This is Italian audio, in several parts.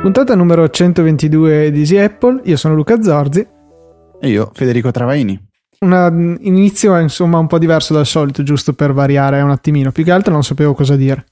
Puntata numero 122 di Easy Apple, io sono Luca Zorzi. E io Federico Travaini. Un inizio insomma un po' diverso dal solito, giusto per variare un attimino. Più che altro non sapevo cosa dire.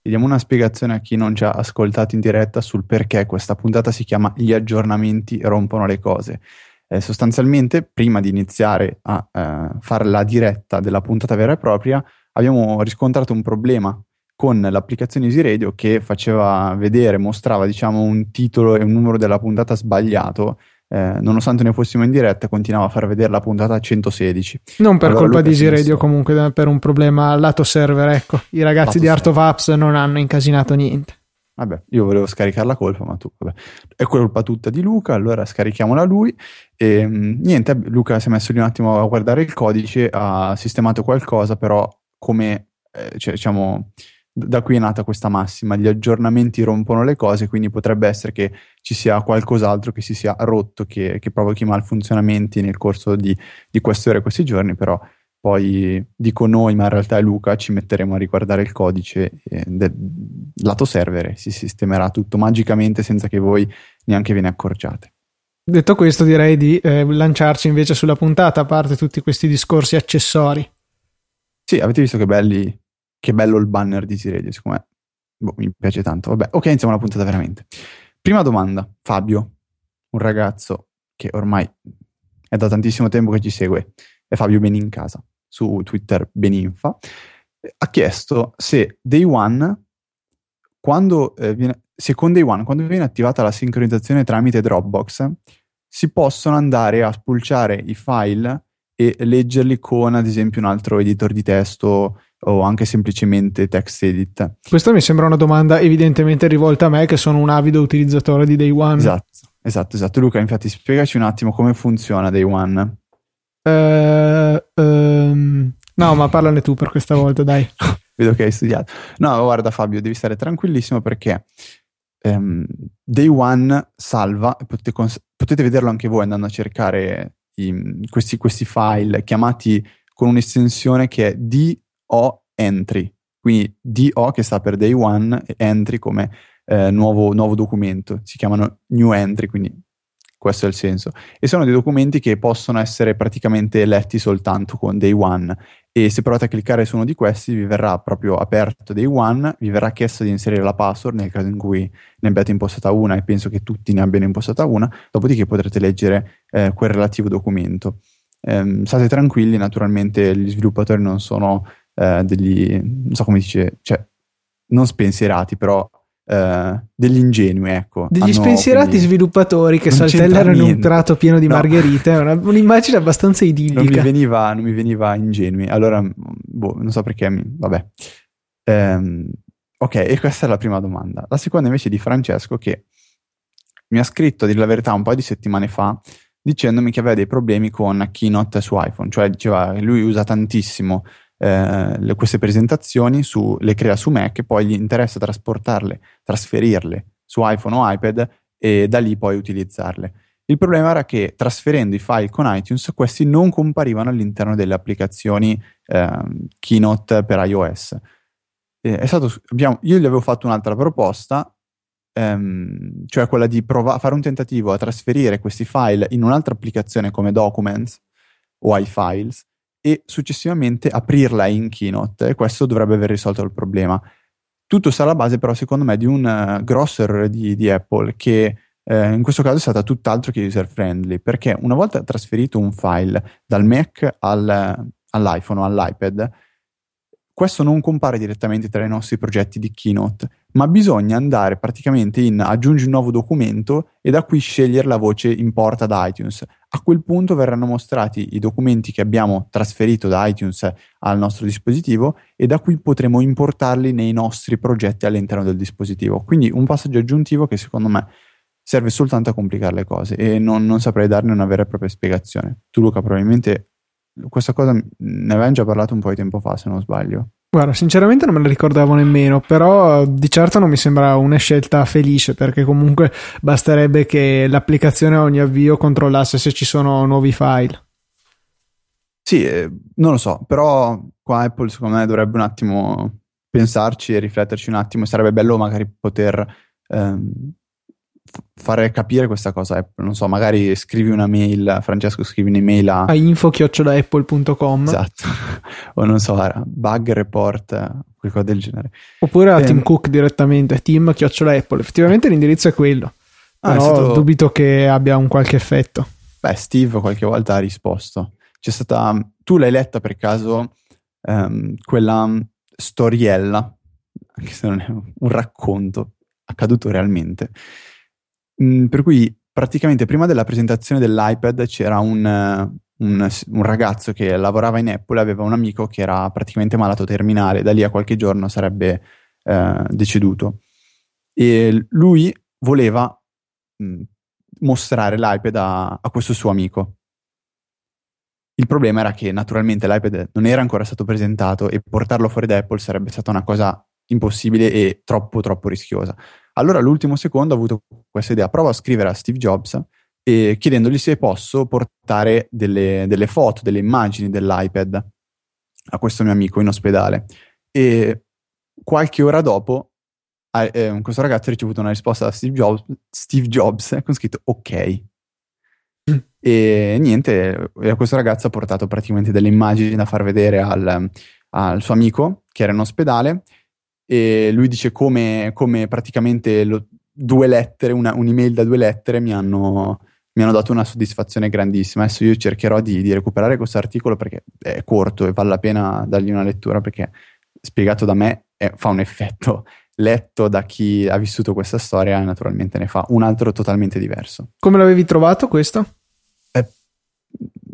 Diamo una spiegazione a chi non ci ha ascoltato in diretta sul perché questa puntata si chiama Gli aggiornamenti rompono le cose. Eh, sostanzialmente, prima di iniziare a eh, fare la diretta della puntata vera e propria, abbiamo riscontrato un problema con l'applicazione Easy Radio che faceva vedere, mostrava diciamo un titolo e un numero della puntata sbagliato eh, nonostante ne fossimo in diretta, continuava a far vedere la puntata 116. Non per allora, colpa di Easy Radio, comunque, per un problema lato server. Ecco, i ragazzi lato di Art server. of Apps non hanno incasinato niente. Vabbè, io volevo scaricare la colpa, ma tu, vabbè. È colpa tutta di Luca, allora scarichiamola lui. E mm, niente, Luca si è messo lì un attimo a guardare il codice, ha sistemato qualcosa, però come, eh, cioè, diciamo, da qui è nata questa massima, gli aggiornamenti rompono le cose, quindi potrebbe essere che ci sia qualcos'altro che si sia rotto, che, che provochi malfunzionamenti nel corso di, di queste ore e questi giorni, però poi dico noi, ma in realtà è Luca, ci metteremo a riguardare il codice del lato server si sistemerà tutto magicamente senza che voi neanche ve ne accorgiate. Detto questo, direi di eh, lanciarci invece sulla puntata, a parte tutti questi discorsi accessori. Sì, avete visto che belli che bello il banner di Siredio, secondo me. Boh, mi piace tanto. Vabbè, ok, iniziamo la puntata veramente. Prima domanda, Fabio, un ragazzo che ormai è da tantissimo tempo che ci segue, è Fabio Benincasa, su Twitter Beninfa, ha chiesto se Day One, quando eh, viene, se Day One, quando viene attivata la sincronizzazione tramite Dropbox, si possono andare a spulciare i file e leggerli con, ad esempio, un altro editor di testo o anche semplicemente text edit? Questa mi sembra una domanda evidentemente rivolta a me che sono un avido utilizzatore di Day One. Esatto, esatto, esatto. Luca, infatti spiegaci un attimo come funziona Day One. Uh, um, no, ma parlane tu per questa volta, dai. Vedo che hai studiato. No, guarda Fabio, devi stare tranquillissimo perché um, Day One salva, potete, cons- potete, vederlo anche voi andando a cercare i, questi, questi file chiamati con un'estensione che è D o entry, quindi DO che sta per day one e entry come eh, nuovo, nuovo documento, si chiamano new entry, quindi questo è il senso. E sono dei documenti che possono essere praticamente letti soltanto con day one e se provate a cliccare su uno di questi vi verrà proprio aperto day one, vi verrà chiesto di inserire la password nel caso in cui ne abbiate impostata una e penso che tutti ne abbiano impostata una, dopodiché potrete leggere eh, quel relativo documento. Eh, state tranquilli, naturalmente gli sviluppatori non sono eh, degli, non so come dice, cioè, non spensierati, però eh, degli ingenui, ecco. Degli Hanno, spensierati quindi, sviluppatori che saltellano in un prato pieno di no. margherite, è una, un'immagine abbastanza idillica. Non mi veniva, non mi veniva ingenui, allora, boh, non so perché, mi, vabbè. Ehm, ok, e questa è la prima domanda. La seconda invece è di Francesco che mi ha scritto, a dire la verità, un paio di settimane fa, dicendomi che aveva dei problemi con Keynote su iPhone, cioè diceva che lui usa tantissimo eh, le, queste presentazioni, su, le crea su Mac e poi gli interessa trasportarle, trasferirle su iPhone o iPad e da lì poi utilizzarle. Il problema era che trasferendo i file con iTunes, questi non comparivano all'interno delle applicazioni eh, Keynote per iOS. Eh, stato, abbiamo, io gli avevo fatto un'altra proposta, ehm, cioè quella di prova- fare un tentativo a trasferire questi file in un'altra applicazione come Documents o iFiles e successivamente aprirla in Keynote e questo dovrebbe aver risolto il problema. Tutto sta alla base però secondo me di un uh, grosso errore di, di Apple che eh, in questo caso è stata tutt'altro che user friendly perché una volta trasferito un file dal Mac al, all'iPhone o all'iPad questo non compare direttamente tra i nostri progetti di Keynote, ma bisogna andare praticamente in aggiungi un nuovo documento e da qui scegliere la voce importa da iTunes. A quel punto verranno mostrati i documenti che abbiamo trasferito da iTunes al nostro dispositivo e da qui potremo importarli nei nostri progetti all'interno del dispositivo. Quindi un passaggio aggiuntivo che secondo me serve soltanto a complicare le cose e non, non saprei darne una vera e propria spiegazione. Tu Luca probabilmente questa cosa ne avevamo già parlato un po' di tempo fa, se non sbaglio. Guarda, sinceramente non me la ricordavo nemmeno, però di certo non mi sembra una scelta felice perché comunque basterebbe che l'applicazione a ogni avvio controllasse se ci sono nuovi file. Sì, eh, non lo so, però qua Apple secondo me dovrebbe un attimo pensarci e rifletterci un attimo, sarebbe bello magari poter ehm, fare capire questa cosa Apple. Non so, magari scrivi una mail, Francesco scrivi un'email a... a info-apple.com Esatto, o non so, bug report, qualcosa del genere. Oppure a eh, Tim Cook direttamente, team-apple. Effettivamente l'indirizzo è quello, ah, però stato... dubito che abbia un qualche effetto. Beh, Steve qualche volta ha risposto. C'è stata... Tu l'hai letta per caso um, quella storiella, anche se non è un racconto accaduto realmente, Mm, per cui praticamente prima della presentazione dell'iPad c'era un, un, un, ragazzo che lavorava in Apple aveva un amico che era praticamente malato terminale, da lì a qualche giorno sarebbe eh, deceduto. E lui voleva mh, mm, mostrare l'iPad a, a questo suo amico. Il problema era che naturalmente l'iPad non era ancora stato presentato e portarlo fuori da Apple sarebbe stata una cosa impossibile e troppo troppo rischiosa. Allora all'ultimo secondo ho avuto questa idea, provo a scrivere a Steve Jobs e chiedendogli se posso portare delle, delle foto, delle immagini dell'iPad a questo mio amico in ospedale. E qualche ora dopo eh, questo ragazzo ha ricevuto una risposta da Steve Jobs, Steve Jobs con scritto ok. Mm. E niente, questo ragazzo ha portato praticamente delle immagini da far vedere al, al suo amico che era in ospedale e lui dice come, come praticamente lo, due lettere, una, un'email da due lettere mi hanno, mi hanno, dato una soddisfazione grandissima. Adesso io cercherò di, di recuperare questo articolo perché è corto e vale la pena dargli una lettura perché spiegato da me è, fa un effetto letto da chi ha vissuto questa storia naturalmente ne fa un altro totalmente diverso. Come l'avevi trovato questo?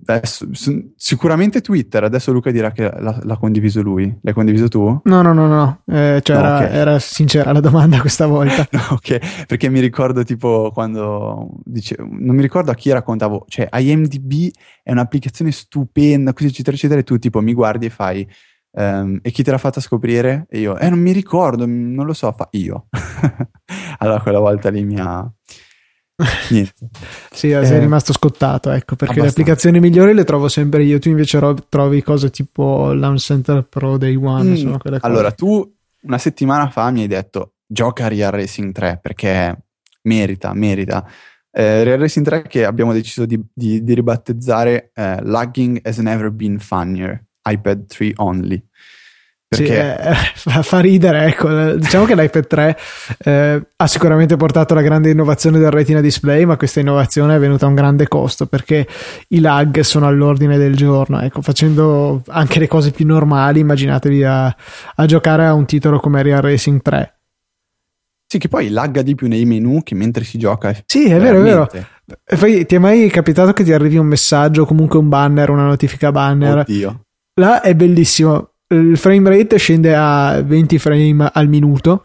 Adesso, sicuramente Twitter, adesso Luca dirà che l'ha, l'ha, condiviso lui. L'hai condiviso tu? No, no, no, no. Eh, cioè no era, okay. era, sincera la domanda questa volta. no, ok, perché mi ricordo tipo quando dice, non mi ricordo a chi raccontavo, cioè IMDB è un'applicazione stupenda, così eccetera eccetera, e tu tipo mi guardi e fai, um, e chi te l'ha fatta scoprire? E io, eh non mi ricordo, non lo so, fa io. allora quella volta lì mi ha Niente. sì, eh, sei rimasto scottato, ecco, perché abbastanza. le applicazioni migliori le trovo sempre io, tu invece ro- trovi cose tipo Launch Center Pro Day One, mm. Allora, tu una settimana fa mi hai detto gioca a Real Racing 3 perché merita, merita. Eh, Real Racing 3 che abbiamo deciso di, di, di ribattezzare eh, Lagging has never been funnier, iPad 3 only. Perché... Sì, eh, fa, fa, ridere, ecco. Diciamo che l'iPad 3 eh, ha sicuramente portato la grande innovazione del retina display, ma questa innovazione è venuta a un grande costo perché i lag sono all'ordine del giorno. Ecco, facendo anche le cose più normali, immaginatevi a, a giocare a un titolo come Real Racing 3. Sì, che poi lagga di più nei menu che mentre si gioca. Sì, è vero, è vero. E poi ti è mai capitato che ti arrivi un messaggio, comunque un banner, una notifica banner? Oddio. Là è bellissimo il frame rate scende a 20 frame al minuto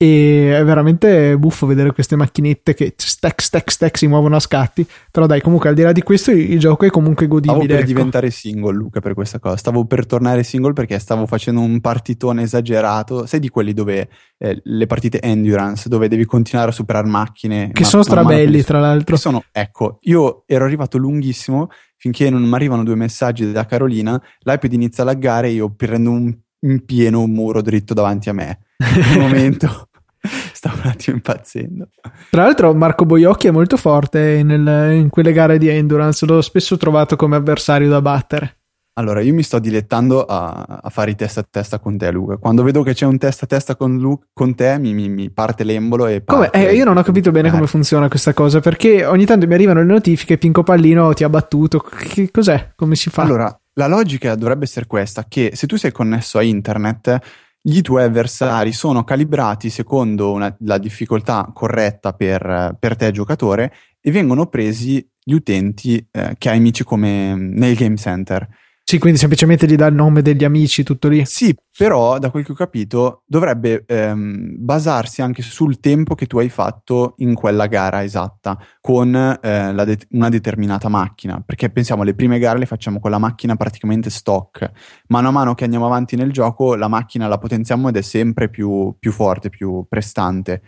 e è veramente buffo vedere queste macchinette che stack stack stack si muovono a scatti. Però dai comunque al di là di questo il gioco è comunque godibile stavo per ecco. diventare single Luca per questa cosa. Stavo per tornare single perché stavo facendo un partitone esagerato. Sai di quelli dove eh, le partite endurance dove devi continuare a superare macchine che ma, sono strabelli tra l'altro. Sono, ecco io ero arrivato lunghissimo finché non mi arrivano due messaggi da Carolina, l'iPad inizia a laggare e io prendo un, in pieno un muro dritto davanti a me. In un momento stavo un attimo impazzendo. Tra l'altro Marco Boiocchi è molto forte nel, in quelle gare di endurance, l'ho spesso trovato come avversario da battere. Allora, io mi sto dilettando a, a, fare i testa a testa con te, Luca. Quando vedo che c'è un testa a testa con, Lu- con te, mi, mi, mi, parte l'embolo e Come? Eh, io non ho capito bene eh. come funziona questa cosa, perché ogni tanto mi arrivano le notifiche, Pinco Pallino ti ha battuto. Che cos'è? Come si fa? Allora, la logica dovrebbe essere questa, che se tu sei connesso a internet, gli tuoi avversari sono calibrati secondo una, la difficoltà corretta per, per te giocatore e vengono presi gli utenti eh, che hai amici come nel game center. Sì, quindi semplicemente gli dà il nome degli amici, tutto lì. Sì, però da quel che ho capito dovrebbe ehm, basarsi anche sul tempo che tu hai fatto in quella gara esatta con eh, de- una determinata macchina. Perché pensiamo, le prime gare le facciamo con la macchina praticamente stock. Mano a mano che andiamo avanti nel gioco, la macchina la potenziamo ed è sempre più, più forte, più prestante.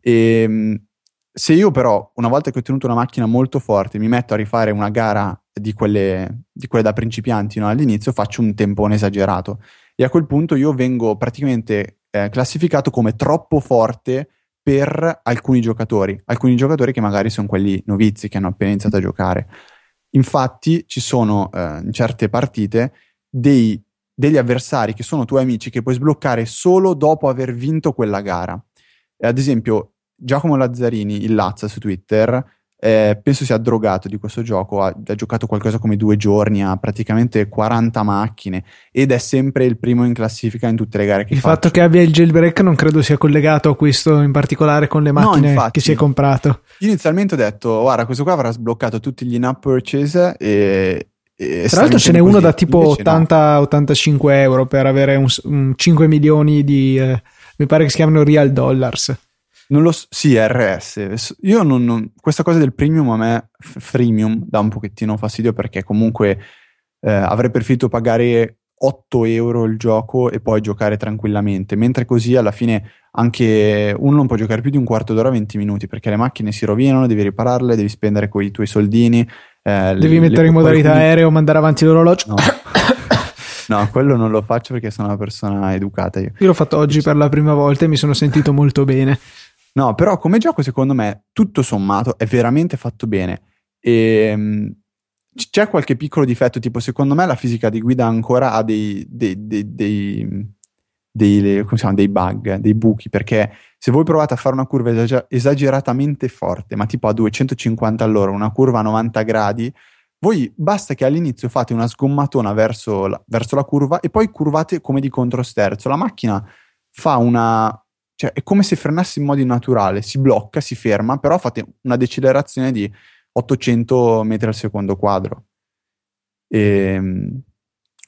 E ehm, se io però, una volta che ho ottenuto una macchina molto forte, mi metto a rifare una gara di quelle, di quelle da principianti no? all'inizio, faccio un tempone esagerato. E a quel punto io vengo praticamente eh, classificato come troppo forte per alcuni giocatori, alcuni giocatori che magari sono quelli novizi che hanno appena iniziato a giocare. Infatti ci sono eh, in certe partite dei, degli avversari che sono tuoi amici che puoi sbloccare solo dopo aver vinto quella gara. Ad esempio, Giacomo Lazzarini, il Lazza su Twitter, eh, penso sia drogato di questo gioco, ha, ha, giocato qualcosa come due giorni, ha praticamente 40 macchine ed è sempre il primo in classifica in tutte le gare che il. Il fatto che abbia il jailbreak non credo sia collegato a questo in particolare con le macchine no, infatti, che si è comprato. Inizialmente ho detto, guarda, questo qua avrà sbloccato tutti gli in-app purchase e... e Tra l'altro ce n'è uno da tipo 80-85 no. euro per avere un, un 5 milioni di... Eh, mi pare che si chiamano real dollars. Non lo so, sì, RS. Io non, non, questa cosa del premium a me, freemium, dà un pochettino fastidio perché comunque eh, avrei preferito pagare 8 euro il gioco e poi giocare tranquillamente, mentre così alla fine anche uno non può giocare più di un quarto d'ora 20 minuti perché le macchine si rovinano, devi ripararle, devi spendere quei tuoi soldini. Eh, devi le, mettere le in modalità quindi... aereo, mandare avanti l'orologio. No. no, quello non lo faccio perché sono una persona educata io. Io l'ho fatto oggi per la prima volta e mi sono sentito molto bene. No, però come gioco secondo me tutto sommato è veramente fatto bene. E, ehm, c'è qualche piccolo difetto, tipo secondo me la fisica di guida ancora ha dei, dei, dei, dei, dei, chiama, dei bug, dei buchi, perché se voi provate a fare una curva esageratamente forte, ma tipo a 250 all'ora, una curva a 90 gradi, voi basta che all'inizio fate una sgommatona verso la, verso la curva e poi curvate come di controsterzo. La macchina fa una, cioè, è come se frenasse in modo naturale, si blocca, si ferma, però fate una decelerazione di 800 metri al secondo quadro. E, ehm,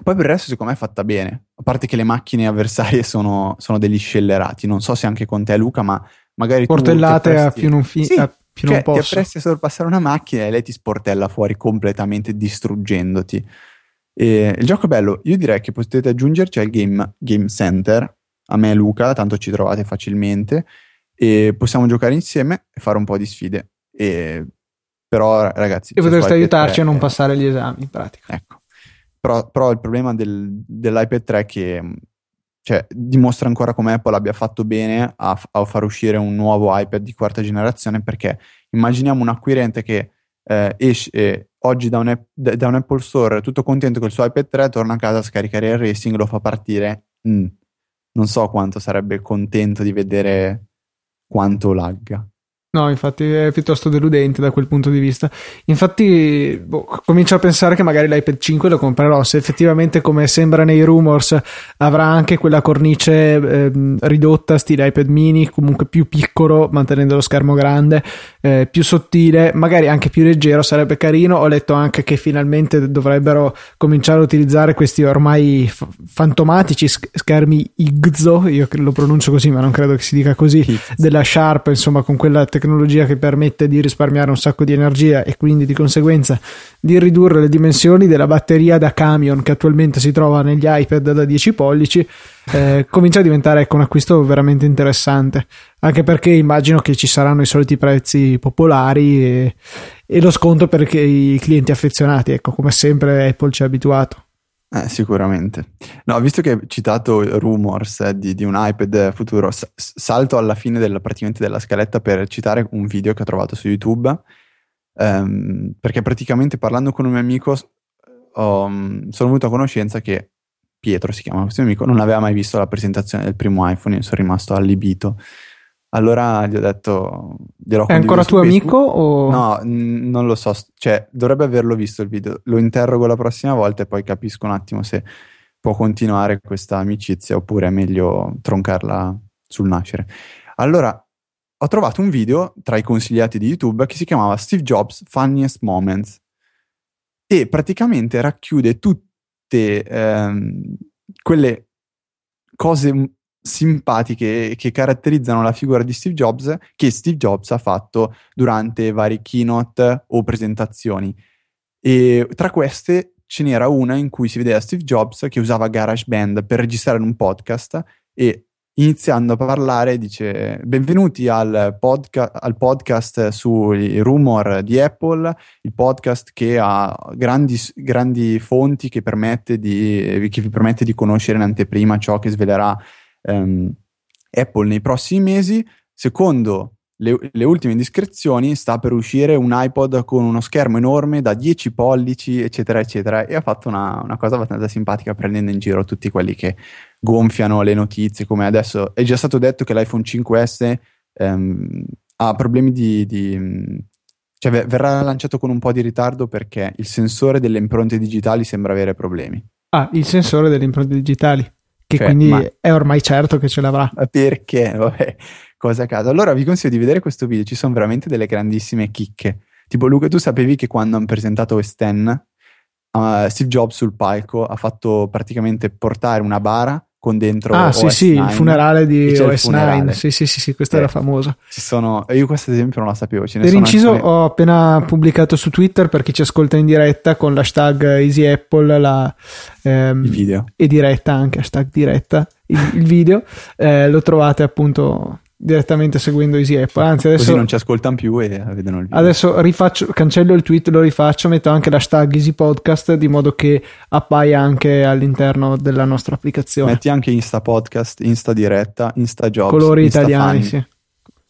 poi per il resto, secondo me, è fatta bene. A parte che le macchine avversarie sono, sono degli scellerati. Non so se anche con te, Luca, ma magari Portellate. Portellate a più non, fi- sì, a più cioè, non posso. Ti appresti a sorpassare una macchina e lei ti sportella fuori completamente distruggendoti. E il gioco è bello. Io direi che potete aggiungerci al Game, game Center a me e Luca, tanto ci trovate facilmente e possiamo giocare insieme e fare un po' di sfide. E, però, ragazzi, e potreste aiutarci 3, a non passare gli esami in pratica. Ecco. Però, però il problema del, dell'iPad 3 è che cioè, dimostra ancora come Apple abbia fatto bene a, a, far uscire un nuovo iPad di quarta generazione perché immaginiamo un acquirente che eh, esce eh, oggi da un, da un, Apple Store tutto contento con il suo iPad 3 torna a casa a scaricare il racing lo fa partire mm, non so quanto sarebbe contento di vedere quanto lagga. No, infatti è piuttosto deludente da quel punto di vista. Infatti, boh, comincio a pensare che magari l'iPad 5 lo comprerò. Se effettivamente, come sembra nei rumors, avrà anche quella cornice eh, ridotta, stile iPad mini, comunque più piccolo, mantenendo lo schermo grande, eh, più sottile, magari anche più leggero, sarebbe carino. Ho letto anche che finalmente dovrebbero cominciare a utilizzare questi ormai f- fantomatici schermi IGZO, io lo pronuncio così, ma non credo che si dica così, della Sharp, insomma, con quella tecnologia tecnologia che permette di risparmiare un sacco di energia e quindi di conseguenza di ridurre le dimensioni della batteria da camion che attualmente si trova negli iPad da 10 pollici, eh, comincia a diventare ecco, un acquisto veramente interessante. Anche perché immagino che ci saranno i soliti prezzi popolari e, e lo sconto per i clienti affezionati, ecco, come sempre Apple ci ha abituato. Eh, sicuramente. No, visto che hai citato rumors eh, di, di, un iPad futuro, s- salto alla fine della, praticamente della scaletta per citare un video che ho trovato su YouTube, ehm, perché praticamente parlando con un mio amico mm, sono venuto a conoscenza che Pietro si chiama questo mio amico, non aveva mai visto la presentazione del primo iPhone e sono rimasto allibito. Allora gli ho detto. È ancora tuo amico? O... No, n- non lo so. Cioè, dovrebbe averlo visto il video. Lo interrogo la prossima volta e poi capisco un attimo se può continuare questa amicizia oppure è meglio troncarla sul nascere. Allora, ho trovato un video tra i consigliati di YouTube che si chiamava Steve Jobs Funniest Moments e praticamente racchiude tutte ehm, quelle cose simpatiche che caratterizzano la figura di Steve Jobs che Steve Jobs ha fatto durante vari keynote o presentazioni. E tra queste ce n'era una in cui si vedeva Steve Jobs che usava GarageBand per registrare un podcast e iniziando a parlare dice benvenuti al, podca- al podcast sui rumor di Apple, il podcast che ha grandi, grandi fonti che, permette di, che vi permette di conoscere in anteprima ciò che svelerà um, Apple nei prossimi mesi. secondo le, le, ultime indiscrezioni sta per uscire un iPod con uno schermo enorme da 10 pollici, eccetera, eccetera. E ha fatto una, una, cosa abbastanza simpatica prendendo in giro tutti quelli che gonfiano le notizie, come adesso è già stato detto che l'iPhone 5S ehm, ha problemi di, di cioè verrà lanciato con un po' di ritardo perché il sensore delle impronte digitali sembra avere problemi. Ah, il sensore delle impronte digitali, che cioè, quindi ma... è ormai certo che ce l'avrà. Perché? Vabbè cose a caso. Allora vi consiglio di vedere questo video, ci sono veramente delle grandissime chicche. Tipo Luca, tu sapevi che quando hanno presentato OS X, uh, Steve Jobs sul palco ha fatto praticamente portare una bara con dentro Ah, OS sì, sì, il funerale di OS 9. Sì, sì, sì, sì, questa eh, era famosa. Sono, io questo ad esempio non la sapevo. Ce per inciso alcune... ho appena pubblicato su Twitter per chi ci ascolta in diretta con l'hashtag EasyApple la, ehm, il video. E diretta anche, hashtag diretta, il, il video. Eh, lo trovate appunto direttamente seguendo Easy Apple. Anzi, adesso Così non ci ascoltano più e vedono il video. Adesso rifaccio, cancello il tweet, lo rifaccio, metto anche l'hashtag Easy Podcast di modo che appaia anche all'interno della nostra applicazione. Metti anche Insta Podcast, Insta Diretta, Insta Jobs. Colori Insta italiani, Funny. sì.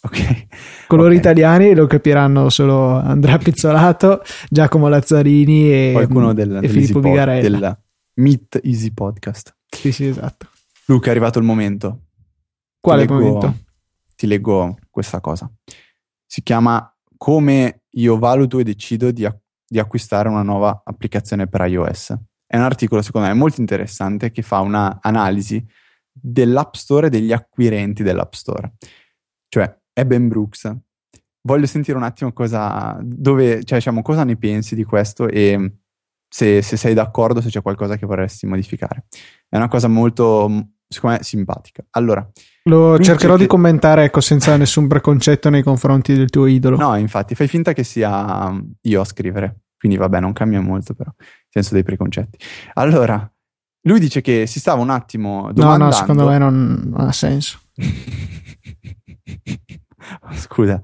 Ok. Colori okay. italiani lo capiranno solo Andrea Pizzolato, Giacomo Lazzarini e, Qualcuno del, e Filippo Bigarella. Del Meet Easy Podcast. Sì, sì, esatto. Luca, è arrivato il momento. Quale momento? Ti leggo questa cosa. Si chiama Come io valuto e decido di, di acquistare una nuova applicazione per iOS. È un articolo, secondo me, molto interessante che fa un'analisi dell'App Store e degli acquirenti dell'App Store. Cioè, è Ben Brooks. Voglio sentire un attimo cosa, dove, cioè, diciamo, cosa ne pensi di questo e se, se sei d'accordo, se c'è qualcosa che vorresti modificare. È una cosa molto, secondo me, simpatica. Allora, lo cercherò che... di commentare ecco, senza nessun preconcetto nei confronti del tuo idolo. No, infatti, fai finta che sia um, io a scrivere. Quindi vabbè, non cambia molto però, nel senso dei preconcetti. Allora, lui dice che si stava un attimo domandando... No, no, secondo me non, non ha senso. Scusa,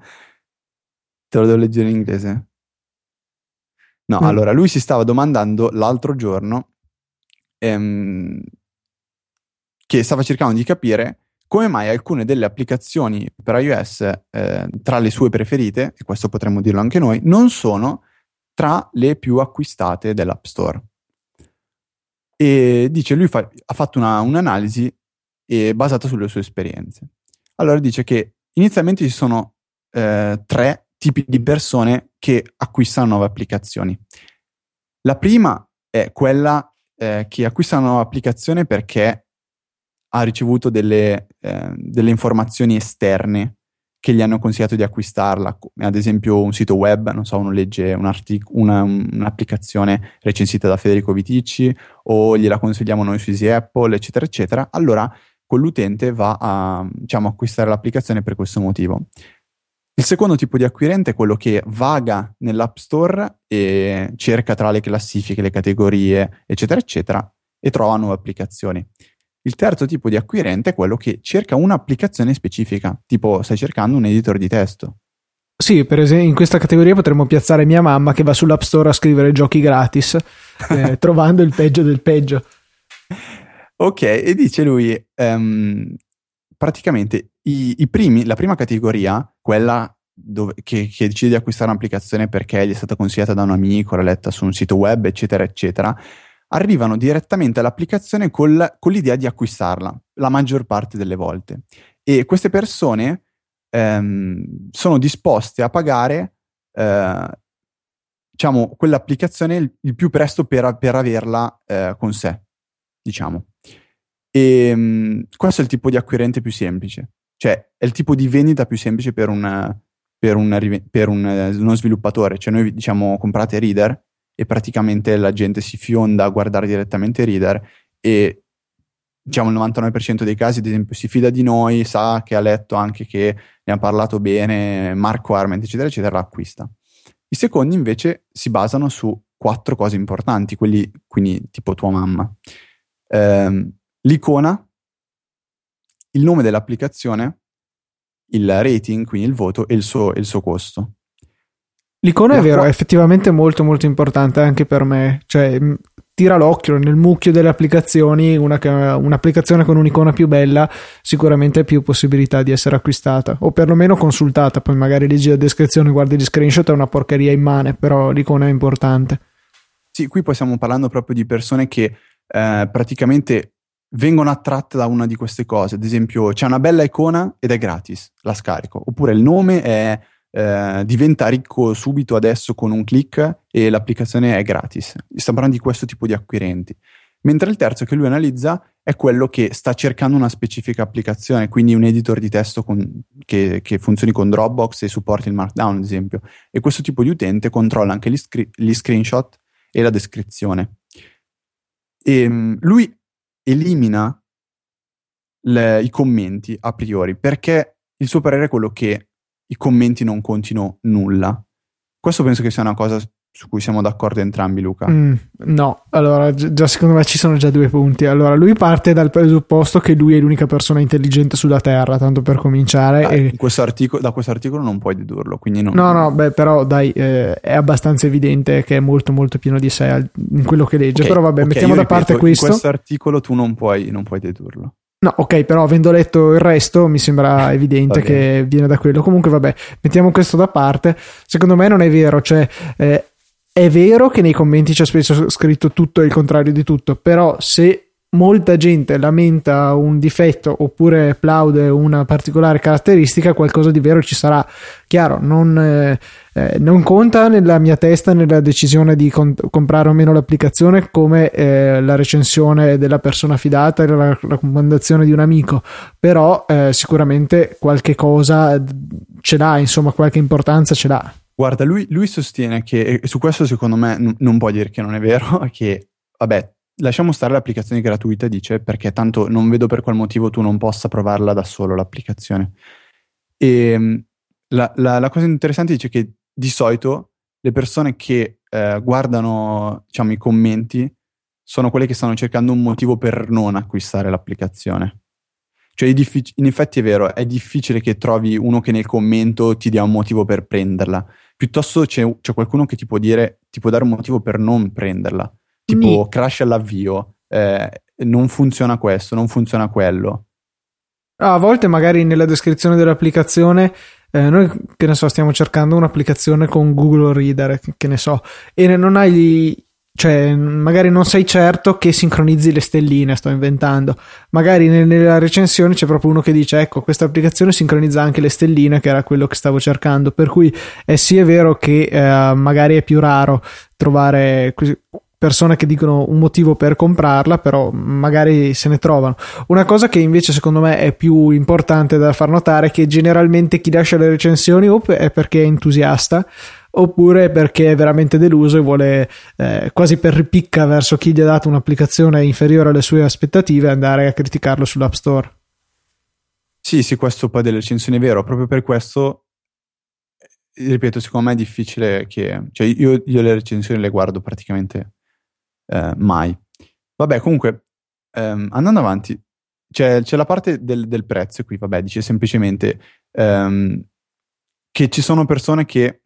te lo devo leggere in inglese? No, mm. allora, lui si stava domandando l'altro giorno ehm, che stava cercando di capire come mai alcune delle applicazioni per iOS eh, tra le sue preferite, e questo potremmo dirlo anche noi, non sono tra le più acquistate dell'App Store. E dice, lui fa, ha fatto una, un'analisi eh, basata sulle sue esperienze. Allora dice che inizialmente ci sono eh, tre tipi di persone che acquistano nuove applicazioni. La prima è quella eh, che acquista una nuova applicazione perché ha ricevuto delle, eh, delle informazioni esterne che gli hanno consigliato di acquistarla, ad esempio un sito web, non so, uno legge un artic- una, un'applicazione recensita da Federico Viticci o gliela consigliamo noi su Easy Apple, eccetera, eccetera, allora quell'utente va a diciamo, acquistare l'applicazione per questo motivo. Il secondo tipo di acquirente è quello che vaga nell'App Store e cerca tra le classifiche, le categorie, eccetera, eccetera, e trova nuove applicazioni. Il terzo tipo di acquirente è quello che cerca un'applicazione specifica, tipo stai cercando un editor di testo. Sì, per esempio in questa categoria potremmo piazzare mia mamma che va sull'App Store a scrivere giochi gratis, eh, trovando il peggio del peggio. Ok, e dice lui, um, praticamente i, i primi, la prima categoria, quella dove, che, che, decide di acquistare un'applicazione perché gli è stata consigliata da un amico, l'ha letta su un sito web, eccetera, eccetera, arrivano direttamente all'applicazione col, con l'idea di acquistarla, la maggior parte delle volte. E queste persone ehm, sono disposte a pagare, eh, diciamo, quell'applicazione il, il, più presto per, per averla eh, con sé, diciamo. E um, questo è il tipo di acquirente più semplice, cioè è il tipo di vendita più semplice per, un, per, un, per un, uno sviluppatore. Cioè noi diciamo comprate Reader, e praticamente la gente si fionda a guardare direttamente Reader e diciamo il 99% dei casi ad esempio si fida di noi, sa che ha letto anche che ne ha parlato bene Marco Arment eccetera eccetera, l'acquista. I secondi invece si basano su quattro cose importanti, quelli quindi tipo tua mamma. Eh, l'icona, il nome dell'applicazione, il rating, quindi il voto e il suo, il suo costo. L'icona è vero, è effettivamente molto molto importante anche per me. Cioè, tira l'occhio nel mucchio delle applicazioni, una, un'applicazione con un'icona più bella sicuramente ha più possibilità di essere acquistata o perlomeno consultata, poi magari leggi la descrizione, guardi gli screenshot, è una porcheria immane, però l'icona è importante. Sì, qui poi stiamo parlando proprio di persone che eh, praticamente vengono attratte da una di queste cose, ad esempio c'è una bella icona ed è gratis, la scarico, oppure il nome è eh, diventa ricco subito adesso con un click e l'applicazione è gratis. Stiamo parlando di questo tipo di acquirenti. Mentre il terzo che lui analizza è quello che sta cercando una specifica applicazione, quindi un editor di testo con, che, che, funzioni con Dropbox e supporti il Markdown, ad esempio. E questo tipo di utente controlla anche gli, scri- gli screenshot e la descrizione. E, ehm, lui elimina le, i commenti a priori perché il suo parere è quello che i commenti non contino nulla. Questo penso che sia una cosa su cui siamo d'accordo entrambi, Luca. Mm, no, allora già secondo me ci sono già due punti. Allora, lui parte dal presupposto che lui è l'unica persona intelligente sulla Terra, tanto per cominciare. Ah, e... questo articolo, da questo articolo non puoi dedurlo, quindi non... No, no, beh, però dai, eh, è abbastanza evidente che è molto molto pieno di sé in quello che legge. Okay, però vabbè, okay, mettiamo da ripeto, parte questo. In questo articolo tu non puoi, non puoi dedurlo. No, ok, però avendo letto il resto mi sembra evidente che viene da quello. Comunque, vabbè, mettiamo questo da parte. Secondo me non è vero, cioè eh, è vero che nei commenti c'è spesso scritto tutto e il contrario di tutto, però se molta gente lamenta un difetto oppure applaude una particolare caratteristica, qualcosa di vero ci sarà. Chiaro, non, eh, eh, non conta nella mia testa nella decisione di con- comprare o meno l'applicazione come eh, la recensione della persona fidata la raccomandazione di un amico, però eh, sicuramente qualche cosa ce l'ha, insomma, qualche importanza ce l'ha. Guarda, lui, lui sostiene che, e su questo secondo me n- non può dire che non è vero, che vabbè, lasciamo stare l'applicazione gratuita, dice, perché tanto non vedo per qual motivo tu non possa provarla da solo l'applicazione. E ehm, la, la, la cosa interessante dice che di solito le persone che eh, guardano diciamo, i commenti sono quelle che stanno cercando un motivo per non acquistare l'applicazione. Cioè, in effetti è vero, è difficile che trovi uno che nel commento ti dia un motivo per prenderla. Piuttosto c'è, c'è qualcuno che ti può dire, ti può dare un motivo per non prenderla tipo crash all'avvio, eh, non funziona questo, non funziona quello. a volte magari nella descrizione dell'applicazione eh, noi che ne so stiamo cercando un'applicazione con Google Reader che ne so e non hai cioè magari non sei certo che sincronizzi le stelline sto inventando magari nella recensione c'è proprio uno che dice ecco questa applicazione sincronizza anche le stelline che era quello che stavo cercando per cui eh, sì è vero che eh, magari è più raro trovare persone che dicono un motivo per comprarla, però magari se ne trovano. Una cosa che invece secondo me è più importante da far notare è che generalmente chi lascia le recensioni è perché è entusiasta oppure perché è veramente deluso e vuole eh, quasi per ripicca verso chi gli ha dato un'applicazione inferiore alle sue aspettative andare a criticarlo sull'App Store. Sì, sì, questo poi delle recensioni è vero, proprio per questo ripeto, secondo me è difficile che cioè io, io le recensioni le guardo praticamente eh, mai. Vabbè, comunque, ehm, andando avanti, c'è, c'è, la parte del, del, prezzo qui, vabbè, dice semplicemente ehm, che ci sono persone che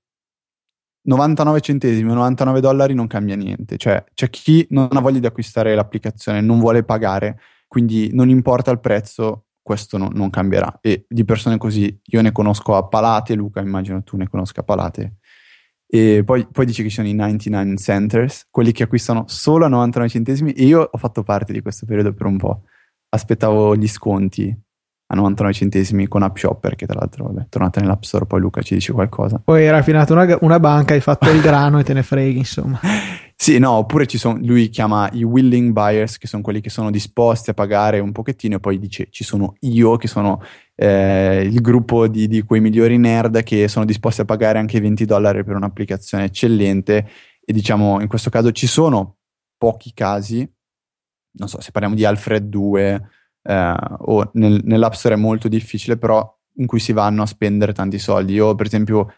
99 centesimi o 99 dollari non cambia niente, cioè c'è chi non ha voglia di acquistare l'applicazione, non vuole pagare, quindi non importa il prezzo, questo no, non cambierà. E di persone così io ne conosco a palate, Luca immagino tu ne conosca a palate, e poi, poi, dice che ci sono i 99 centers, quelli che acquistano solo a 99 centesimi. E io ho fatto parte di questo periodo per un po'. Aspettavo gli sconti a 99 centesimi con App Shopper, che tra l'altro, vabbè, tornata nell'App Store, poi Luca ci dice qualcosa. Poi era affinato una, una banca, hai fatto il grano e te ne freghi, insomma. Sì, no, oppure ci sono, lui chiama i willing buyers, che sono quelli che sono disposti a pagare un pochettino, e poi dice ci sono io, che sono eh, il gruppo di, di, quei migliori nerd che sono disposti a pagare anche 20 dollari per un'applicazione eccellente. E diciamo, in questo caso ci sono pochi casi, non so se parliamo di Alfred 2 eh, o nel, nell'App Store è molto difficile, però in cui si vanno a spendere tanti soldi. Io, per esempio,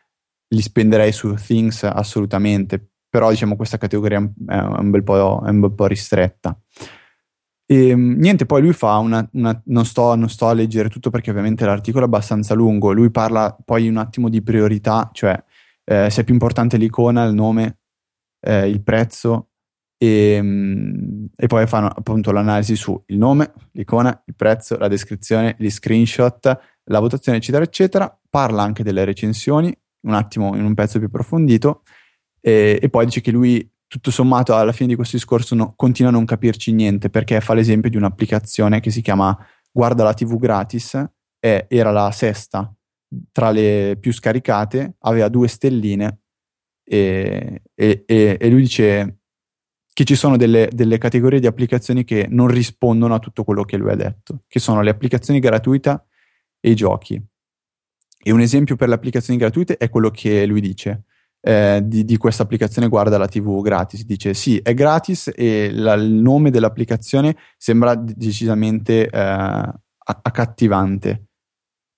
li spenderei su Things assolutamente però diciamo questa categoria è un bel po', un bel po ristretta. E, ehm, niente, poi lui fa una, una non, sto, non, sto, a leggere tutto perché ovviamente l'articolo è abbastanza lungo, lui parla poi un attimo di priorità, cioè eh, se è più importante l'icona, il nome, eh, il prezzo, e, mm, e, poi fanno appunto l'analisi su il nome, l'icona, il prezzo, la descrizione, gli screenshot, la votazione, eccetera, eccetera. Parla anche delle recensioni, un attimo in un pezzo più approfondito, e, e poi dice che lui, tutto sommato, alla fine di questo discorso no, continua a non capirci niente perché fa l'esempio di un'applicazione che si chiama Guarda la TV gratis, e era la sesta tra le più scaricate, aveva due stelline e, e, e lui dice che ci sono delle, delle, categorie di applicazioni che non rispondono a tutto quello che lui ha detto, che sono le applicazioni gratuite e i giochi. E un esempio per le applicazioni gratuite è quello che lui dice. Eh, di, di, questa applicazione guarda la TV gratis. Dice sì, è gratis e la, il nome dell'applicazione sembra decisamente eh, accattivante.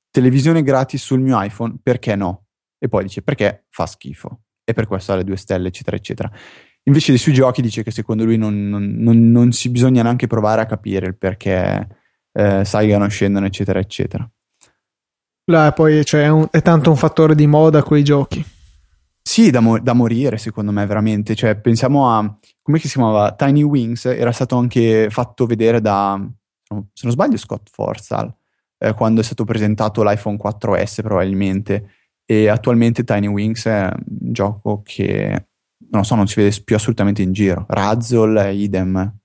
Televisione gratis sul mio iPhone, perché no? E poi dice perché fa schifo. E per questo ha le due stelle, eccetera, eccetera. Invece sui giochi dice che secondo lui non, non, non, non si bisogna neanche provare a capire il perché eh, salgano, scendono, eccetera, eccetera. Là poi cioè, è, un, è, tanto un fattore di moda quei giochi. Sì, da, mo- da, morire secondo me veramente. Cioè, pensiamo a, come si chiamava? Tiny Wings, era stato anche fatto vedere da, se non sbaglio, Scott Forstall, eh, quando è stato presentato l'iPhone 4S probabilmente. E attualmente Tiny Wings è un gioco che non lo so, non si vede più assolutamente in giro. Razzle, idem.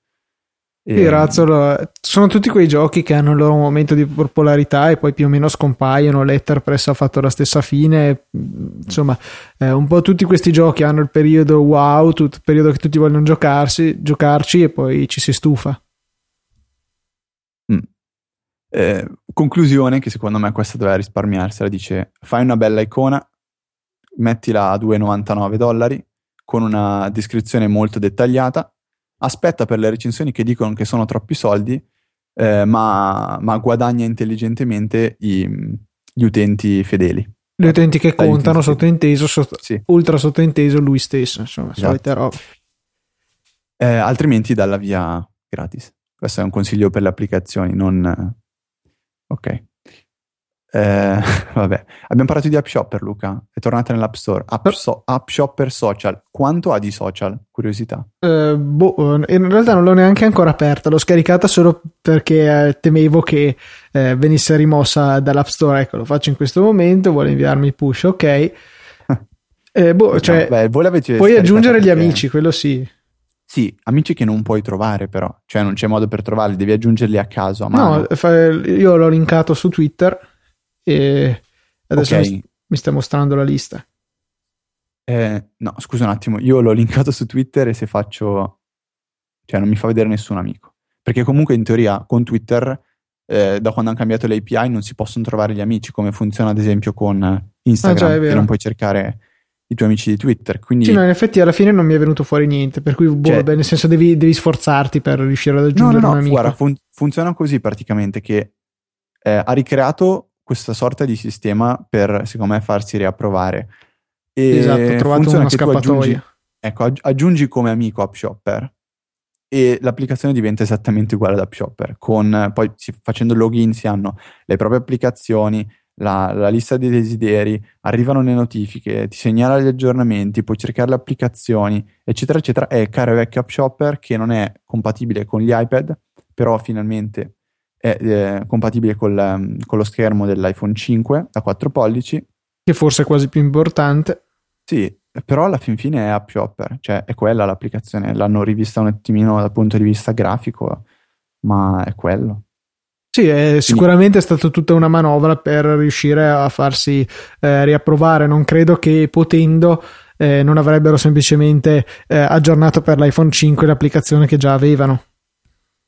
E... Sì, Razzle sono tutti quei giochi che hanno il loro momento di popolarità e poi più o meno scompaiono. Letterpress ha fatto la stessa fine. Insomma, eh, un po' tutti questi giochi hanno il periodo wow, tutto, il periodo che tutti vogliono giocarsi, giocarci e poi ci si stufa. Mm. Eh, conclusione che secondo me questa doveva risparmiarsela dice fai una bella icona mettila a 2,99 dollari con una descrizione molto dettagliata, aspetta per le recensioni che dicono che sono troppi soldi, eh, ma, ma, guadagna intelligentemente i, gli utenti fedeli. Gli utenti che Dai contano, utenti sottointeso, sotto, sì. ultra sottointeso lui stesso, insomma, esatto. solite robe. Eh, altrimenti dalla via gratis. Questo è un consiglio per le applicazioni, non... Ok. Eh, vabbè, abbiamo parlato di App Shopper, Luca. È tornata nell'App Store. App, so- App Shopper Social. Quanto ha di social? Curiosità. Eh, boh, in realtà non l'ho neanche ancora aperta. L'ho scaricata solo perché eh, temevo che eh, venisse rimossa dall'App Store. Ecco, lo faccio in questo momento. Vuole inviarmi il push, ok. Eh, boh, cioè, no, beh, puoi aggiungere gli amici, quello sì. Sì, amici che non puoi trovare, però, cioè non c'è modo per trovarli, devi aggiungerli a caso. A. No, io l'ho linkato su Twitter e adesso okay. mi, mi sta mostrando la lista. Eh, no, scusa un attimo, io l'ho linkato su Twitter e se faccio... cioè non mi fa vedere nessun amico. Perché comunque in teoria con Twitter, eh, da quando hanno cambiato le API, non si possono trovare gli amici, come funziona ad esempio con Instagram, ah, già, che non puoi cercare i tuoi amici di Twitter. Quindi... Sì, no, in effetti alla fine non mi è venuto fuori niente, per cui, boh, cioè, beh, nel senso devi, devi, sforzarti per riuscire ad aggiungere no, no, no, un amico. Guarda, fun- funziona così praticamente che eh, ha ricreato questa sorta di sistema per, secondo me, farsi riapprovare. E esatto, ho trovato una scappatoia. Aggiungi, ecco, aggiungi come amico AppShopper e l'applicazione diventa esattamente uguale ad AppShopper. Con, poi facendo login si hanno le proprie applicazioni, la, la, lista dei desideri, arrivano le notifiche, ti segnala gli aggiornamenti, puoi cercare le applicazioni, eccetera, eccetera. È caro vecchio AppShopper che non è compatibile con gli iPad, però finalmente è eh, compatibile col, um, con lo schermo dell'iPhone 5 da 4 pollici. Che forse è quasi più importante. Sì, però alla fin fine è App Shopper, cioè è quella l'applicazione. L'hanno rivista un attimino dal punto di vista grafico, ma è quello. Sì, è sicuramente è stata tutta una manovra per riuscire a farsi eh, riapprovare. Non credo che potendo eh, non avrebbero semplicemente eh, aggiornato per l'iPhone 5 l'applicazione che già avevano.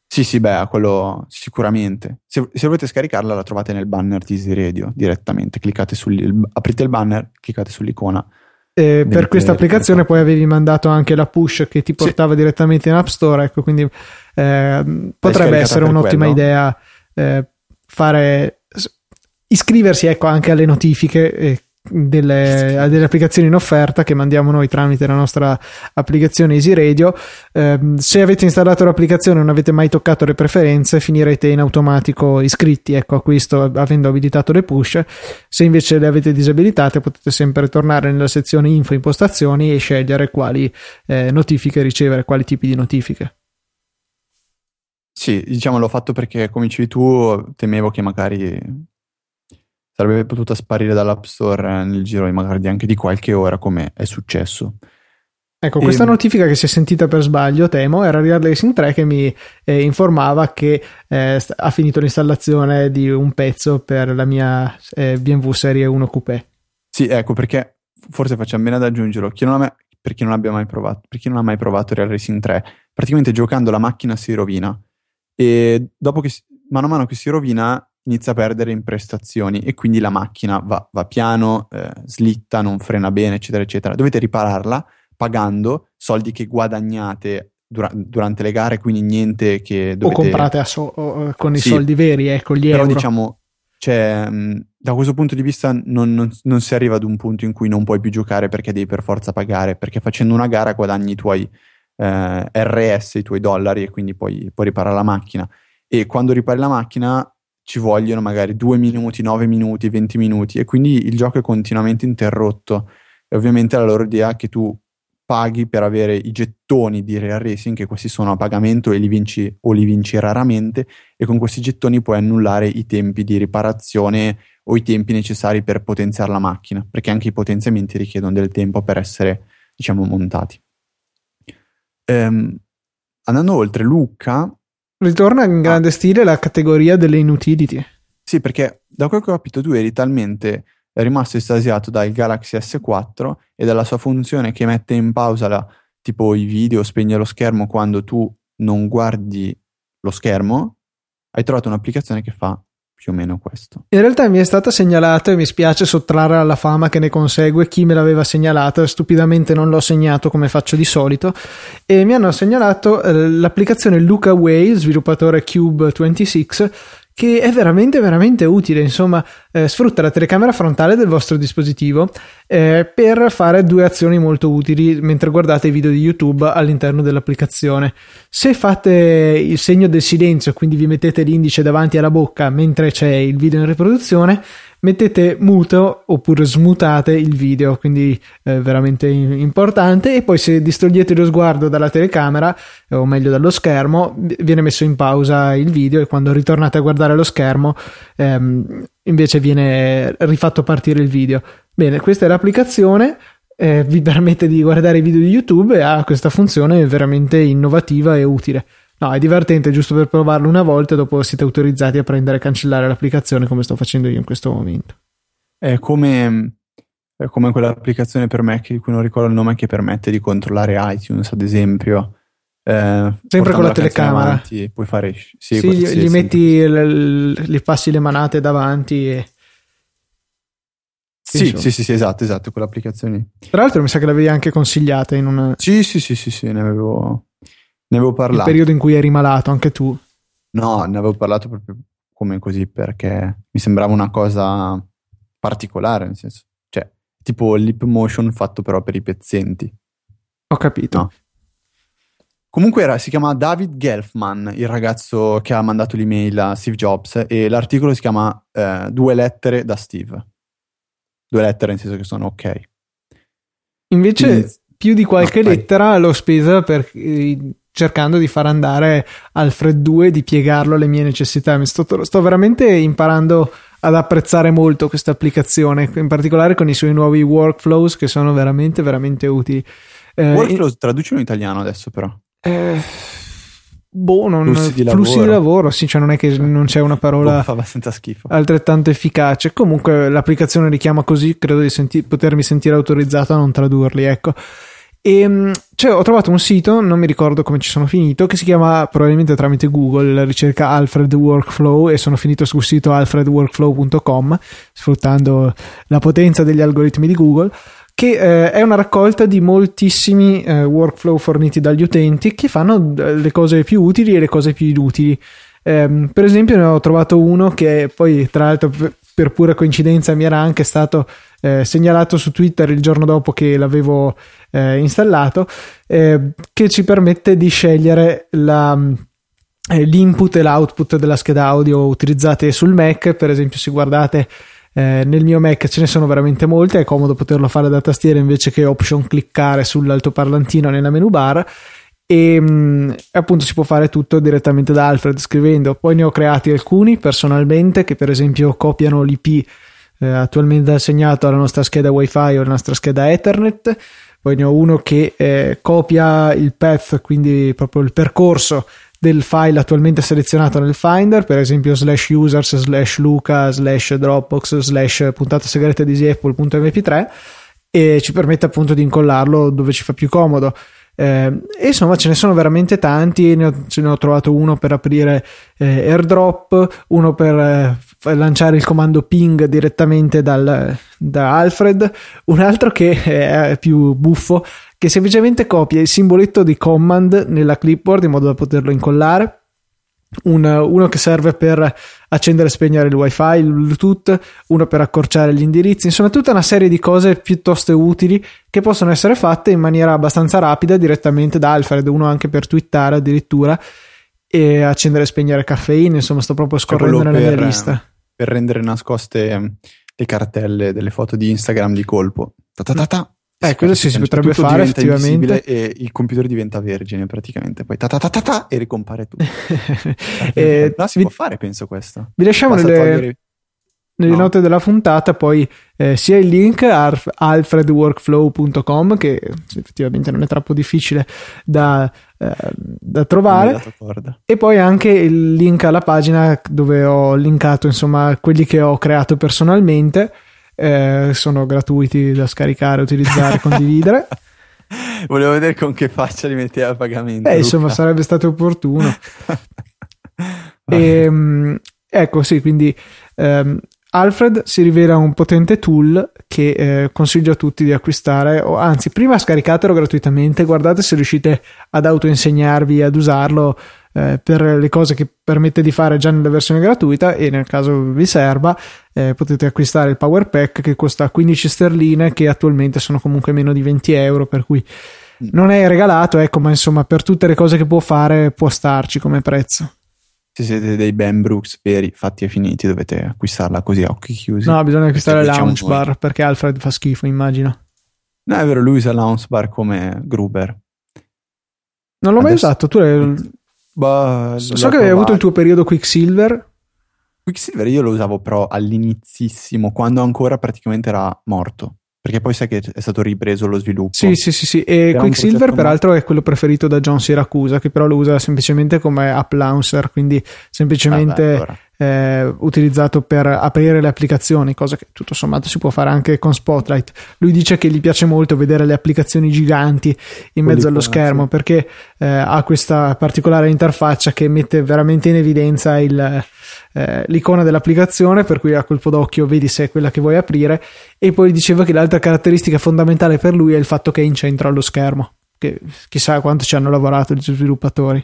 Sì, sì, beh, quello sicuramente. Se, se, volete scaricarla la trovate nel banner di Easy Radio direttamente. Cliccate sul, aprite il banner, cliccate sull'icona. Eh, per questa applicazione poi avevi mandato anche la push che ti portava sì. direttamente in App Store, ecco, quindi eh, potrebbe essere un'ottima quello. idea eh, fare iscriversi ecco, anche alle notifiche delle, delle, applicazioni in offerta che mandiamo noi tramite la nostra applicazione Easy Radio. Eh, se avete installato l'applicazione e non avete mai toccato le preferenze, finirete in automatico iscritti ecco, a questo avendo abilitato le push. Se invece le avete disabilitate, potete sempre tornare nella sezione info impostazioni e scegliere quali eh, notifiche ricevere, quali tipi di notifiche. Sì, diciamo l'ho fatto perché, come dicevi tu, temevo che magari sarebbe potuta sparire dall'App Store nel giro di magari anche di qualche ora, come è successo. Ecco, questa e... notifica che si è sentita per sbaglio, temo, era Real Racing 3 che mi eh, informava che eh, ha finito l'installazione di un pezzo per la mia eh, BMW Serie 1 Coupé. Sì, ecco, perché forse facciamo bene ad aggiungerlo. Chi non ha, per chi non abbia mai provato, per chi non ha mai provato Real Racing 3, praticamente giocando la macchina si rovina e dopo che mano a mano che si rovina inizia a perdere in prestazioni e quindi la macchina va, va piano, eh, slitta, non frena bene, eccetera, eccetera. Dovete ripararla pagando soldi che guadagnate dura- durante le gare, quindi niente che dovete... O comprate so- con i sì, soldi veri, ecco, gli però euro. diciamo, cioè, da questo punto di vista non, non, non, si arriva ad un punto in cui non puoi più giocare perché devi per forza pagare, perché facendo una gara guadagni i tuoi eh, RS, i tuoi dollari e quindi puoi, puoi riparare la macchina. E quando ripari la macchina ci vogliono magari 2 minuti, 9 minuti, 20 minuti e quindi il gioco è continuamente interrotto. E ovviamente la loro idea è che tu paghi per avere i gettoni di Real Racing, che questi sono a pagamento e li vinci o li vinci raramente, e con questi gettoni puoi annullare i tempi di riparazione o i tempi necessari per potenziare la macchina, perché anche i potenziamenti richiedono del tempo per essere, diciamo, montati. Ehm, andando oltre, Luca Ritorna in grande ah. stile la categoria delle inutility. Sì, perché da quel che ho capito tu eri talmente rimasto estasiato dal Galaxy S4 e dalla sua funzione che mette in pausa la, tipo i video, spegne lo schermo quando tu non guardi lo schermo, hai trovato un'applicazione che fa più o meno questo. In realtà mi è stata segnalata e mi spiace sottrarre alla fama che ne consegue chi me l'aveva segnalata, stupidamente non l'ho segnato come faccio di solito e mi hanno segnalato eh, l'applicazione Luca Way, sviluppatore Cube26 che è veramente veramente utile insomma eh, sfrutta la telecamera frontale del vostro dispositivo eh, per fare due azioni molto utili mentre guardate i video di YouTube all'interno dell'applicazione. Se fate il segno del silenzio quindi vi mettete l'indice davanti alla bocca mentre c'è il video in riproduzione mettete muto oppure smutate il video, quindi è veramente importante. E poi se distogliete lo sguardo dalla telecamera, o meglio dallo schermo, viene messo in pausa il video e quando ritornate a guardare lo schermo ehm, invece viene rifatto partire il video. Bene, questa è l'applicazione. Eh, vi permette di guardare i video di YouTube e ha questa funzione veramente innovativa e utile. No, è divertente giusto per provarlo una volta e dopo siete autorizzati a prendere e cancellare l'applicazione come sto facendo io in questo momento. È come, è come quell'applicazione per Mac di cui non ricordo il nome che permette di controllare iTunes, ad esempio. Eh, Sempre con la, la telecamera. Avanti, puoi fare. Sì, sì gli, gli metti, gli passi le manate davanti e. Sì, sì, sì, sì, esatto, esatto, quell'applicazione. Tra l'altro mi sa che l'avevi anche consigliata in una... Sì, sì, sì, sì, sì, ne avevo, ne avevo parlato. Il periodo in cui eri malato, anche tu. No, ne avevo parlato proprio come così perché mi sembrava una cosa particolare, nel senso, cioè, tipo lip motion fatto però per i pezzenti. Ho capito. No. Comunque era, si chiama David Gelfman, il ragazzo che ha mandato l'email a Steve Jobs e l'articolo si chiama eh, Due lettere da Steve. Due lettere nel senso che sono ok. Invece Quindi, più di qualche no, lettera l'ho spesa per cercando di far andare Alfred 2 di piegarlo alle mie necessità. Sto, sto, veramente imparando ad apprezzare molto questa applicazione, in particolare con i suoi nuovi workflows che sono veramente, veramente utili. Eh, workflows in... traducilo in italiano adesso, però. Eh, boh, non, flussi, di, flussi lavoro. di lavoro, sì, cioè non è che non c'è una parola boh, abbastanza schifo. altrettanto efficace. Comunque l'applicazione richiama così, credo di senti- potermi sentire autorizzato a non tradurli, ecco. E ehm, cioè, ho trovato un sito, non mi ricordo come ci sono finito, che si chiama probabilmente tramite Google, la ricerca Alfred Workflow e sono finito sul sito alfredworkflow.com sfruttando la potenza degli algoritmi di Google che eh, è una raccolta di moltissimi eh, workflow forniti dagli utenti che fanno eh, le cose più utili e le cose più inutili. Eh, per esempio ne ho trovato uno che poi tra l'altro per pura coincidenza mi era anche stato eh, segnalato su Twitter il giorno dopo che l'avevo eh, installato, eh, che ci permette di scegliere la, eh, l'input e l'output della scheda audio utilizzate sul Mac. Per esempio, se guardate eh, nel mio Mac ce ne sono veramente molte, è comodo poterlo fare da tastiera invece che option cliccare sull'altoparlantino nella menu bar e mm, appunto si può fare tutto direttamente da Alfred scrivendo. Poi ne ho creati alcuni personalmente che per esempio copiano l'IP eh, attualmente assegnato alla nostra scheda WiFi o alla nostra scheda Ethernet. Poi ne ho uno che eh, copia il path, quindi proprio il percorso del file attualmente selezionato nel Finder, per esempio slash users slash luca slash dropbox slash puntata segreta di apple.mp3 e ci permette appunto di incollarlo dove ci fa più comodo. Eh, e insomma ce ne sono veramente tanti, ne ho, ce ne ho trovato uno per aprire eh, AirDrop, uno per eh, lanciare il comando ping direttamente dal, da Alfred, un altro che è più buffo, che semplicemente copia il simboletto di command nella clipboard in modo da poterlo incollare. Un, uno che serve per accendere e spegnere il wifi, il bluetooth, uno per accorciare gli indirizzi, insomma tutta una serie di cose piuttosto utili che possono essere fatte in maniera abbastanza rapida direttamente da Alfred, uno anche per twittare addirittura e accendere e spegnere caffeine, insomma sto proprio scorrendo nella per, mia lista. Per rendere nascoste ehm, le cartelle delle foto di Instagram di colpo. Ta ta ta ta. Eh, quello sì, si potrebbe fare effettivamente. E il computer diventa vergine praticamente. Poi ta ta ta ta, ta e ricompare tutto. eh, no, si vi, può fare, penso questo. Vi lasciamo nelle, togliere... nelle no. note della puntata poi eh, sia il link a alfredworkflow.com che effettivamente non è troppo difficile da, eh, da trovare e poi anche il link alla pagina dove ho linkato insomma quelli che ho creato personalmente eh, sono gratuiti da scaricare, utilizzare, condividere. Volevo vedere con che faccia li metteva a pagamento. Eh, insomma, sarebbe stato opportuno. e, ehm, ecco, sì, quindi um, Alfred si rivela un potente tool che eh, consiglio a tutti di acquistare, o anzi, prima scaricatelo gratuitamente, guardate se riuscite ad autoinsegnarvi ad usarlo eh, per le cose che permette di fare già nella versione gratuita e nel caso vi serva eh, potete acquistare il Power Pack che costa 15 sterline che attualmente sono comunque meno di 20 euro per cui mm. non è regalato ecco ma insomma per tutte le cose che può fare può starci come prezzo se siete dei Ben Brooks veri, fatti e finiti, dovete acquistarla così a occhi chiusi. No, bisogna acquistare la Launch Bar perché Alfred fa schifo, immagino. No, è vero, lui usa Launch Bar come Gruber. Non l'ho Adesso... mai usato, tu l'hai... Bah, so che avevi avuto il tuo periodo Quicksilver. Quicksilver io lo usavo però all'inizissimo, quando ancora praticamente era morto. Perché poi sai che è stato ripreso lo sviluppo. Sì, sì, sì, sì. E Quicksilver, peraltro, è quello preferito da John Siracusa, che però lo usa semplicemente come app launcher, quindi semplicemente beh, allora eh, utilizzato per aprire le applicazioni, cosa che tutto sommato si può fare anche con Spotlight. Lui dice che gli piace molto vedere le applicazioni giganti in mezzo allo schermo sì. perché eh, ha questa particolare interfaccia che mette veramente in evidenza il, eh, l'icona dell'applicazione, per cui a colpo d'occhio vedi se è quella che vuoi aprire. E poi diceva che l'altra caratteristica fondamentale per lui è il fatto che è in centro allo schermo. Che chissà quanto ci hanno lavorato gli sviluppatori.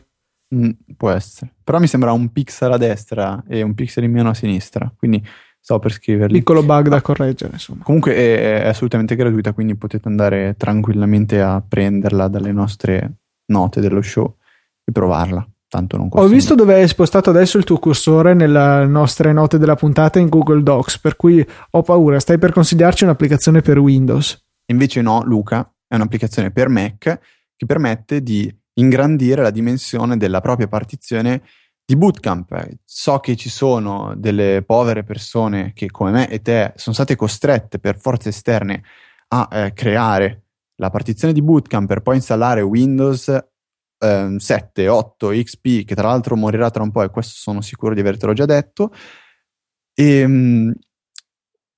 Mm, può essere. Però mi sembra un pixel a destra e un pixel in meno a sinistra. Quindi sto per scriverli. Piccolo bug da correggere, insomma. Comunque è, è, assolutamente gratuita, quindi potete andare tranquillamente a prenderla dalle nostre note dello show e provarla. Tanto non Ho visto dove hai spostato adesso il tuo cursore nelle nostre note della puntata in Google Docs, per cui ho paura. Stai per consigliarci un'applicazione per Windows? Invece no, Luca, è un'applicazione per Mac che permette di ingrandire la dimensione della propria partizione di bootcamp. So che ci sono delle povere persone che come me e te sono state costrette per forze esterne a eh, creare la partizione di bootcamp per poi installare Windows eh, 7, 8, XP, che tra l'altro morirà tra un po' e questo sono sicuro di avertelo già detto. E, ehm,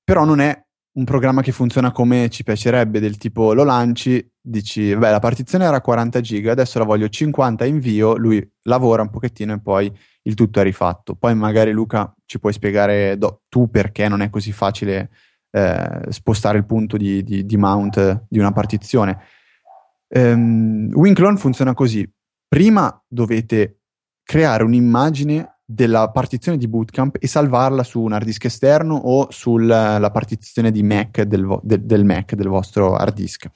però non è un programma che funziona come ci piacerebbe, del tipo lo lanci, dici, beh, la partizione era 40 giga, adesso la voglio 50, invio, lui lavora un pochettino e poi il tutto è rifatto. Poi magari Luca ci puoi spiegare do, tu perché non è così facile eh, spostare il punto di, di, di, mount di una partizione. Um, Winklon funziona così. Prima dovete creare un'immagine della partizione di Bootcamp e salvarla su un hard disk esterno o sulla partizione di Mac del, vo- de- del, Mac del vostro hard disk.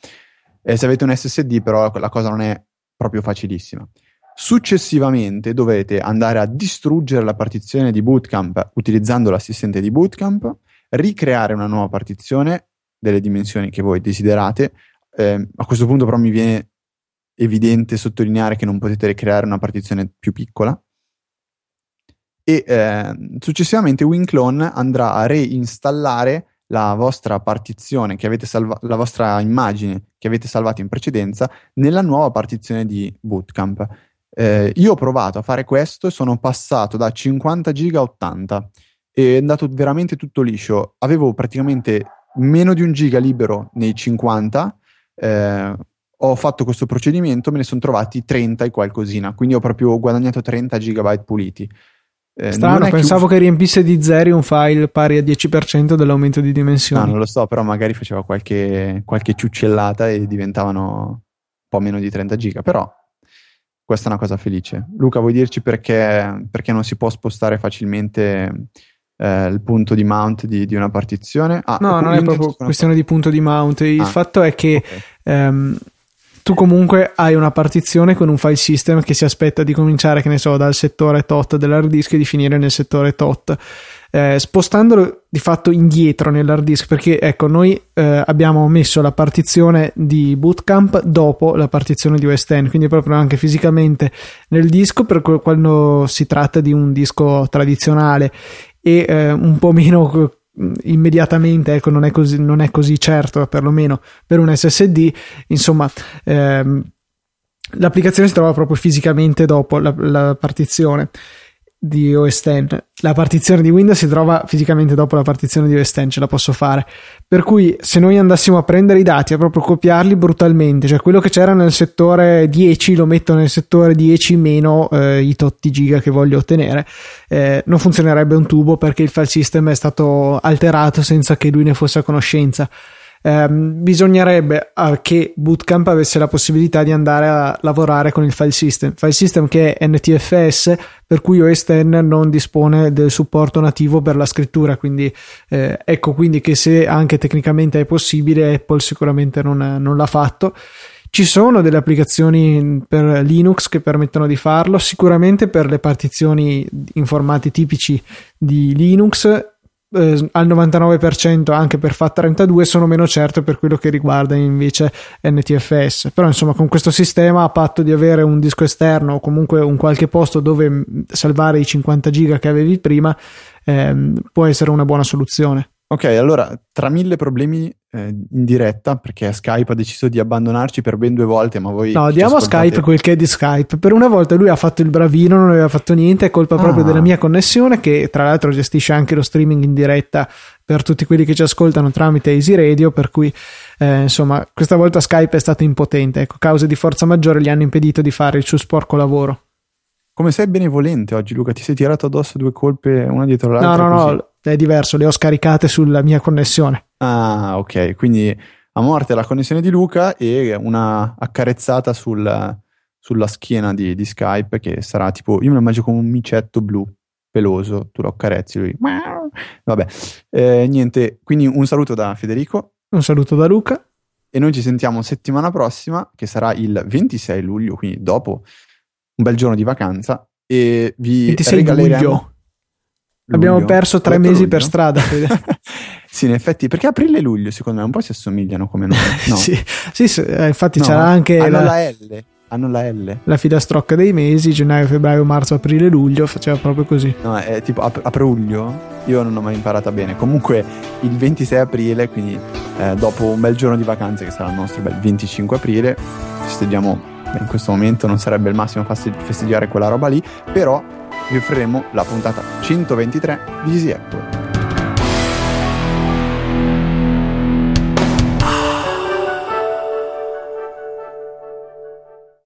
E se avete un SSD, però, la cosa non è proprio facilissima. Successivamente dovete andare a distruggere la partizione di Bootcamp utilizzando l'assistente di Bootcamp, ricreare una nuova partizione delle dimensioni che voi desiderate. Eh, a questo punto però mi viene evidente sottolineare che non potete ricreare una partizione più piccola. E eh, successivamente WinClone andrà a reinstallare la vostra partizione che avete salvato, la vostra immagine che avete salvato in precedenza nella nuova partizione di Bootcamp. Eh, io ho provato a fare questo e sono passato da 50 giga a 80 è andato veramente tutto liscio. Avevo praticamente meno di un giga libero nei 50. Eh, ho fatto questo procedimento, me ne sono trovati 30 e qualcosina, quindi ho proprio guadagnato 30 gigabyte puliti. Eh, Strano, pensavo che, riempisse di zeri un file pari a 10% dell'aumento di dimensioni. No, non lo so, però magari faceva qualche, qualche ciuccellata e diventavano un po' meno di 30 giga, però questa è una cosa felice. Luca, vuoi dirci perché, perché non si può spostare facilmente eh, il punto di mount di, di una partizione? Ah, no, non è proprio questione di punto di mount. Il ah, fatto è che okay. ehm, tu comunque hai una partizione con un file system che si aspetta di cominciare, che ne so, dal settore tot dell'hard disk e di finire nel settore tot. Eh, spostandolo di fatto indietro nell'hard disk perché ecco noi eh, abbiamo messo la partizione di bootcamp dopo la partizione di West End quindi proprio anche fisicamente nel disco per quando si tratta di un disco tradizionale e eh, un po' meno immediatamente, ecco, non è così, non è così certo, perlomeno per un SSD, insomma, ehm, l'applicazione si trova proprio fisicamente dopo la, la partizione di OS X. La partizione di Windows si trova fisicamente dopo la partizione di OS X, ce la posso fare. Per cui se noi andassimo a prendere i dati e proprio copiarli brutalmente, cioè quello che c'era nel settore 10 lo metto nel settore 10 meno eh, i totti giga che voglio ottenere, eh, non funzionerebbe un tubo perché il file system è stato alterato senza che lui ne fosse a conoscenza ehm, bisognerebbe uh, che Bootcamp avesse la possibilità di andare a lavorare con il file system, file system che è NTFS, per cui OS X non dispone del supporto nativo per la scrittura, quindi eh, ecco quindi che se anche tecnicamente è possibile, Apple sicuramente non, non l'ha fatto. Ci sono delle applicazioni per Linux che permettono di farlo, sicuramente per le partizioni in formati tipici di Linux eh, al 99% anche per FAT32 sono meno certo per quello che riguarda invece NTFS però insomma con questo sistema a patto di avere un disco esterno o comunque un qualche posto dove salvare i 50 giga che avevi prima ehm, può essere una buona soluzione Ok, allora tra mille problemi eh, in diretta, perché Skype ha deciso di abbandonarci per ben due volte, ma voi... No, diamo a Skype quel che è di Skype. Per una volta lui ha fatto il bravino, non aveva fatto niente, è colpa ah. proprio della mia connessione, che tra l'altro gestisce anche lo streaming in diretta per tutti quelli che ci ascoltano tramite Easy Radio, per cui eh, insomma questa volta Skype è stato impotente. Ecco, cause di forza maggiore gli hanno impedito di fare il suo sporco lavoro. Come sei benevolente oggi, Luca? Ti sei tirato addosso due colpe una dietro l'altra? No, no, così? no, è diverso, le ho scaricate sulla mia connessione. Ah, ok, quindi a morte la connessione di Luca e una accarezzata sul, sulla schiena di, di, Skype che sarà tipo, io me lo immagino come un micetto blu peloso, tu lo accarezzi lui. Vabbè, eh, niente, quindi un saluto da Federico. Un saluto da Luca. E noi ci sentiamo settimana prossima, che sarà il 26 luglio, quindi dopo un bel giorno di vacanza. E vi 26 regaleremo... Luglio. Abbiamo perso tre mesi luglio? per strada. sì, in effetti, perché aprile e luglio secondo me un po' si assomigliano come nome. No. sì, sì, sì, eh, infatti no, c'era anche hanno la, la L. Hanno la L. La filastrocca dei mesi, gennaio, febbraio, marzo, aprile, luglio, faceva proprio così. No, è tipo ap- aprile, io non l'ho mai imparata bene. Comunque il 26 aprile, quindi eh, dopo un bel giorno di vacanze che sarà il nostro bel 25 aprile, festeggiamo, in questo momento non sarebbe il massimo festeggiare quella roba lì, però vi offriremo la puntata 123 di Easy Apple.